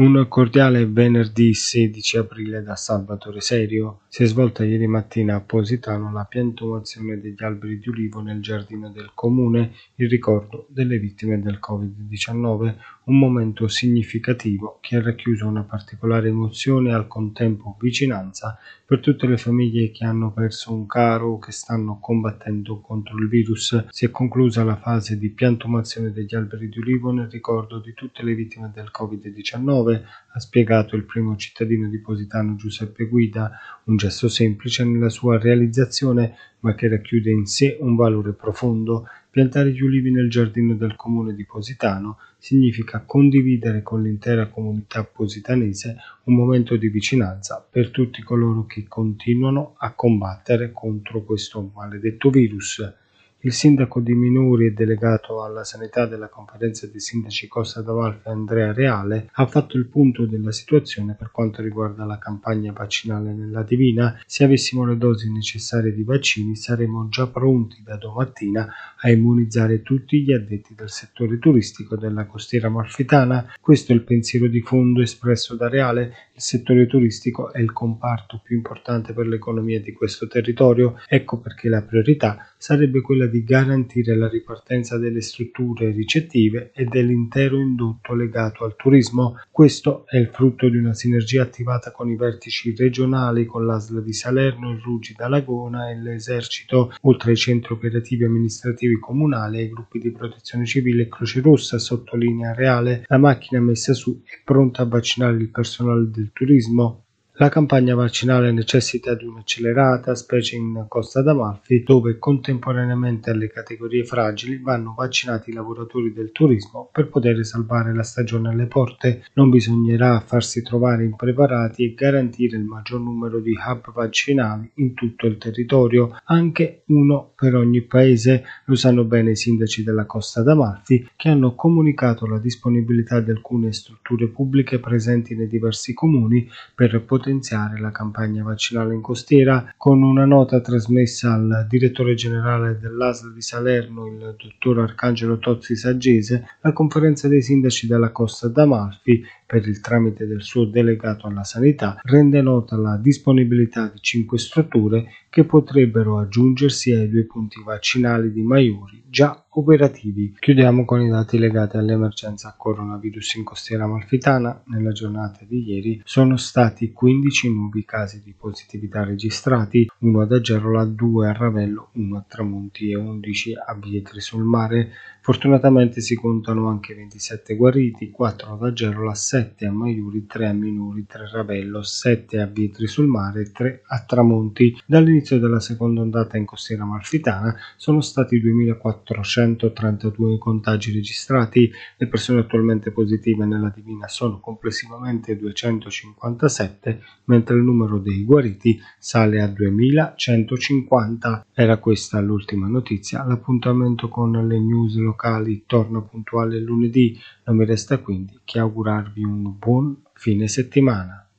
Un cordiale venerdì 16 aprile da Salvatore Serio. Si è svolta ieri mattina a Positano la piantumazione degli alberi di ulivo nel giardino del comune in ricordo delle vittime del Covid-19, un momento significativo che ha racchiuso una particolare emozione e al contempo vicinanza per tutte le famiglie che hanno perso un caro o che stanno combattendo contro il virus. Si è conclusa la fase di piantumazione degli alberi di ulivo nel ricordo di tutte le vittime del Covid-19 ha spiegato il primo cittadino di Positano Giuseppe Guida, un gesto semplice nella sua realizzazione, ma che racchiude in sé un valore profondo. Piantare gli ulivi nel giardino del comune di Positano significa condividere con l'intera comunità positanese un momento di vicinanza per tutti coloro che continuano a combattere contro questo maledetto virus. Il sindaco di Minuri e delegato alla sanità della conferenza dei sindaci Costa d'Amalfi Andrea Reale ha fatto il punto della situazione per quanto riguarda la campagna vaccinale nella Divina. Se avessimo le dosi necessarie di vaccini saremmo già pronti da domattina a immunizzare tutti gli addetti del settore turistico della costiera malfitana. Questo è il pensiero di fondo espresso da Reale. Il settore turistico è il comparto più importante per l'economia di questo territorio. Ecco perché la priorità sarebbe quella di garantire la ripartenza delle strutture ricettive e dell'intero indotto legato al turismo. Questo è il frutto di una sinergia attivata con i vertici regionali, con l'ASL di Salerno, il Ruggi da Lagona e l'esercito, oltre ai centri operativi amministrativi comunali e ai gruppi di protezione civile e Croce Rossa, sottolinea Reale, la macchina messa su è pronta a vaccinare il personale del turismo. La campagna vaccinale necessita di un'accelerata, specie in Costa d'Amalfi, dove contemporaneamente alle categorie fragili vanno vaccinati i lavoratori del turismo per poter salvare la stagione alle porte. Non bisognerà farsi trovare impreparati e garantire il maggior numero di hub vaccinali in tutto il territorio, anche uno per ogni paese. Lo sanno bene i sindaci della Costa d'Amalfi che hanno comunicato la disponibilità di alcune strutture pubbliche presenti nei diversi comuni per poter potenziare la campagna vaccinale in costiera con una nota trasmessa al direttore generale dell'ASL di Salerno, il dottor Arcangelo Tozzi Saggese, la conferenza dei sindaci della Costa d'Amalfi, per il tramite del suo delegato alla sanità, rende nota la disponibilità di cinque strutture che potrebbero aggiungersi ai due punti vaccinali di Maiuri già operativi. Chiudiamo con i dati legati all'emergenza coronavirus in costiera amalfitana. Nella giornata di ieri sono stati 15 nuovi casi di positività registrati, 1 ad Agerola, 2 a Ravello, 1 a Tramonti e 11 a Vietri sul mare. Fortunatamente si contano anche 27 guariti, 4 ad Agerola, 7 a Maiuri, 3 a Minuri, 3 a Ravello, 7 a Vietri sul mare e 3 a Tramonti. Dall'inizio della seconda ondata in costiera amalfitana sono stati 2432 contagi registrati, le persone attualmente positive nella Divina sono complessivamente 257, mentre il numero dei guariti sale a 2150. Era questa l'ultima notizia, l'appuntamento con le news locali torna puntuale lunedì, non mi resta quindi che augurarvi un buon fine settimana.